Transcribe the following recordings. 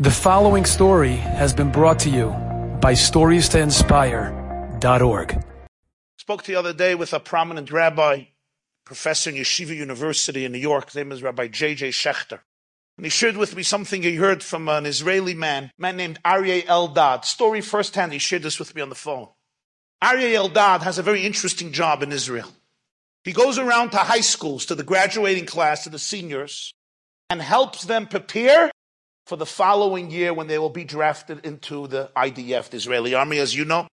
The following story has been brought to you by StoriesToInspire.org. Spoke the other day with a prominent rabbi, professor in Yeshiva University in New York. His name is Rabbi J.J. Schacter. And he shared with me something he heard from an Israeli man, man named Aryeh Eldad. Story firsthand, he shared this with me on the phone. Aryeh Eldad has a very interesting job in Israel. He goes around to high schools, to the graduating class, to the seniors, and helps them prepare for the following year when they will be drafted into the IDF, the Israeli army. As you know,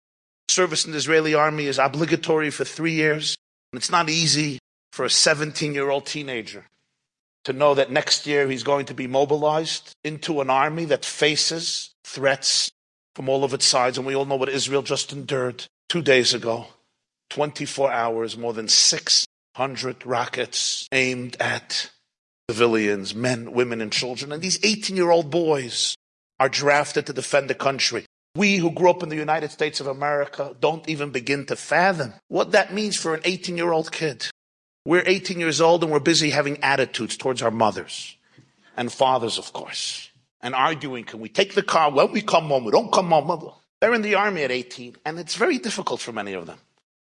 service in the Israeli army is obligatory for three years. And it's not easy for a 17 year old teenager to know that next year he's going to be mobilized into an army that faces threats from all of its sides. And we all know what Israel just endured two days ago 24 hours, more than 600 rockets aimed at civilians, men, women, and children. And these 18 year old boys are drafted to defend the country. We who grew up in the United States of America don't even begin to fathom what that means for an 18 year old kid. We're 18 years old and we're busy having attitudes towards our mothers and fathers, of course, and arguing, can we take the car when we come home? We don't come home. They're in the army at 18 and it's very difficult for many of them.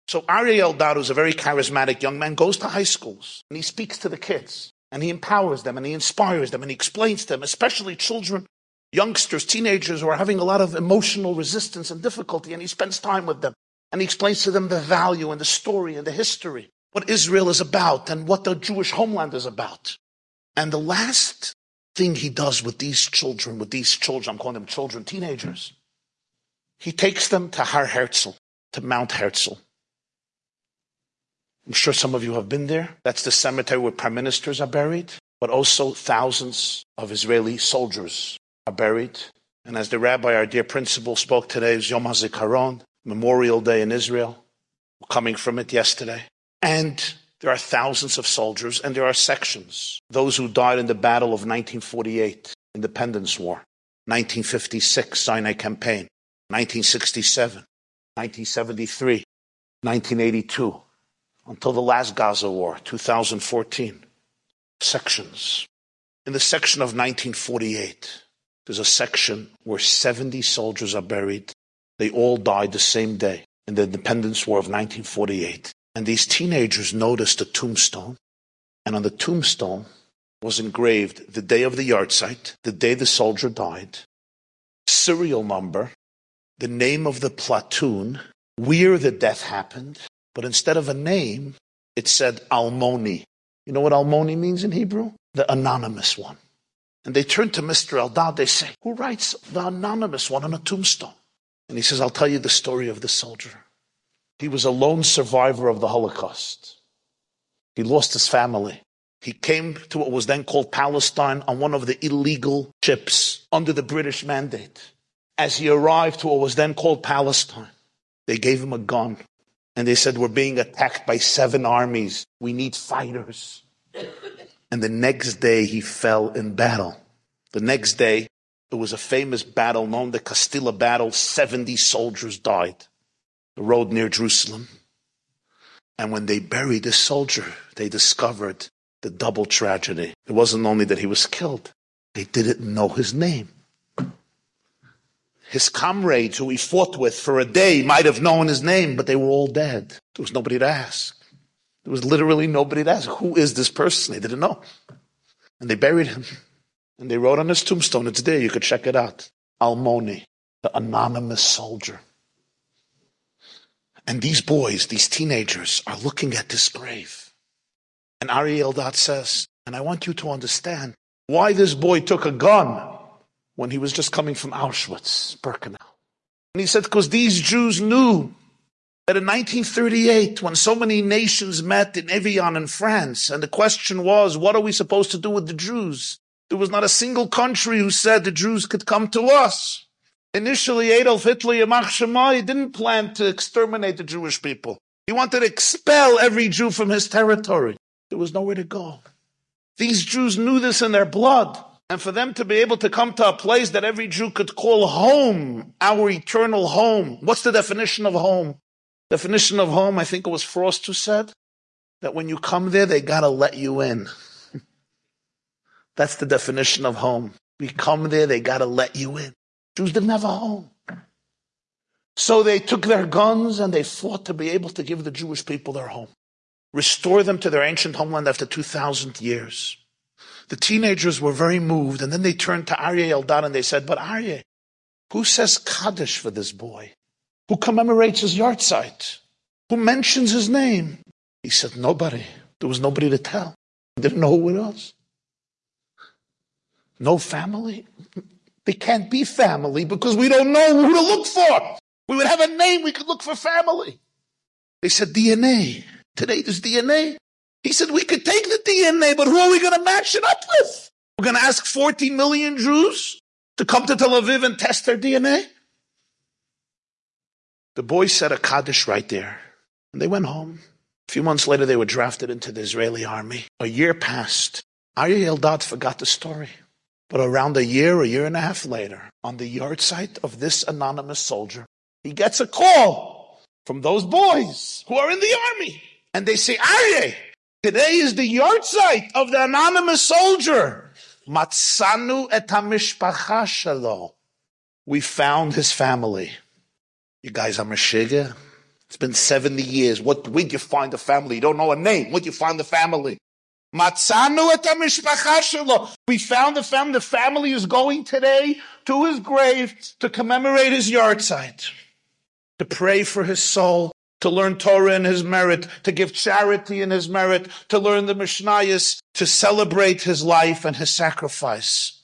So Ariel Eldad, who's a very charismatic young man, goes to high schools and he speaks to the kids and he empowers them and he inspires them and he explains to them, especially children, youngsters, teenagers who are having a lot of emotional resistance and difficulty, and he spends time with them and he explains to them the value and the story and the history, what Israel is about and what the Jewish homeland is about. And the last thing he does with these children, with these children, I'm calling them children, teenagers, he takes them to Har Herzl, to Mount Herzl. I'm sure some of you have been there. That's the cemetery where prime ministers are buried, but also thousands of Israeli soldiers are buried. And as the rabbi, our dear principal, spoke today, is Yom HaZikaron, Memorial Day in Israel, coming from it yesterday. And there are thousands of soldiers, and there are sections. Those who died in the battle of 1948, Independence War, 1956, Sinai Campaign, 1967, 1973, 1982, until the last Gaza war, 2014. Sections. In the section of 1948, there's a section where 70 soldiers are buried. They all died the same day in the Independence War of 1948. And these teenagers noticed a tombstone, and on the tombstone was engraved the day of the yahrzeit, the day the soldier died, serial number, the name of the platoon, where the death happened, but instead of a name, it said Almoni. You know what Almoni means in Hebrew? The anonymous one. And they turn to Mr. Eldad. They say, Who writes the anonymous one on a tombstone? And he says, I'll tell you the story of the soldier. He was a lone survivor of the Holocaust. He lost his family. He came to what was then called Palestine on one of the illegal ships under the British mandate. As he arrived to what was then called Palestine, they gave him a gun and they said, We're being attacked by seven armies. We need fighters. And the next day he fell in battle. The next day, it was a famous battle known the Castilla battle. 70 soldiers died. The road near Jerusalem. And when they buried the soldier, they discovered the double tragedy. It wasn't only that he was killed, they didn't know his name. His comrades who he fought with for a day might have known his name, but they were all dead. There was nobody to ask. There was literally nobody to ask. Who is this person? They didn't know. And they buried him. And they wrote on his tombstone, it's there, you could check it out. Almoni, the anonymous soldier. And these boys, these teenagers, are looking at this grave. And Aryeh Eldad says, and I want you to understand why this boy took a gun when he was just coming from Auschwitz, Birkenau. And he said, because these Jews knew that in 1938, when so many nations met in Evian in France, and the question was, what are we supposed to do with the Jews? There was not a single country who said the Jews could come to us. Initially, Adolf Hitler, Yamach Shemai, didn't plan to exterminate the Jewish people. He wanted to expel every Jew from his territory. There was nowhere to go. These Jews knew this in their blood and for them to be able to come to a place that every Jew could call home, our eternal home. What's the definition of home? Definition of home, I think it was Frost who said that when you come there, they gotta let you in. That's the definition of home. We come there, they gotta let you in. Jews didn't have a home. So they took their guns and they fought to be able to give the Jewish people their home, restore them to their ancient homeland after 2,000 years. The teenagers were very moved and then they turned to Aryeh Eldad and they said, but Aryeh, who says Kaddish for this boy? Who commemorates his yahrzeit? Who mentions his name? He said, nobody. There was nobody to tell. Didn't know who it was. No family? They can't be family because we don't know who to look for. We would have a name, we could look for family. They said DNA. Today there's DNA. He said we could take the DNA, but who are we going to match it up with? We're going to ask 40 million Jews to come to Tel Aviv and test their DNA? The boys said a Kaddish right there. And they went home. A few months later, they were drafted into the Israeli army. A year passed. Aryeh Eldad forgot the story. But around a year, a year and a half later, on the yahrzeit of this anonymous soldier, he gets a call from those boys who are in the army. And they say, Aryeh, today is the yahrzeit of the anonymous soldier. Matzanu et hamishpacha shelo. We found his family. You guys are Meshuga? It's been 70 years. What, where'd you find the family? You don't know a name. Where'd you find the family? Matzanu et hamishpacha We found the family. The family is going today to his grave to commemorate his yahrzeit, to pray for his soul, to learn Torah in his merit, to give charity in his merit, to learn the Mishnayos, to celebrate his life and his sacrifice.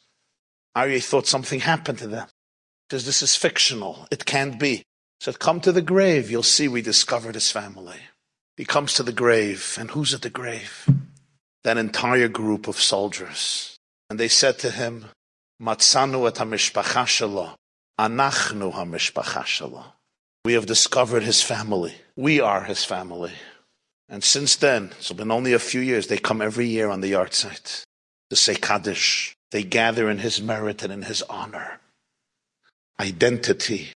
Aryeh thought something happened to them. Because this is fictional. It can't be. Said, come to the grave. You'll see we discovered his family. He comes to the grave. And who's at the grave? That entire group of soldiers. And they said to him, Matzanu et ha Anachnu ha we have discovered his family. We are his family. And since then, it's been only a few years, they come every year on the yahrzeit to say Kaddish. They gather in his merit and in his honor. Identity,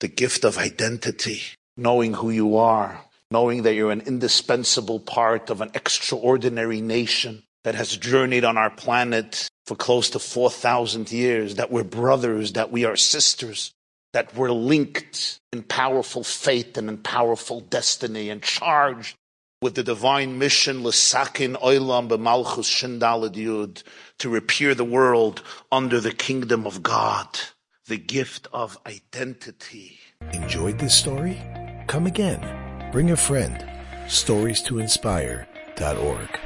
the gift of identity, knowing who you are, knowing that you're an indispensable part of an extraordinary nation that has journeyed on our planet for close to 4,000 years, that we're brothers, that we are sisters, that we're linked in powerful faith and in powerful destiny and charged with the divine mission, L'sakin Oilam b'malchus Shindalad Yud, to repair the world under the kingdom of God, the gift of identity. Enjoyed this story? Come again. Bring a friend. Stories to inspire.org.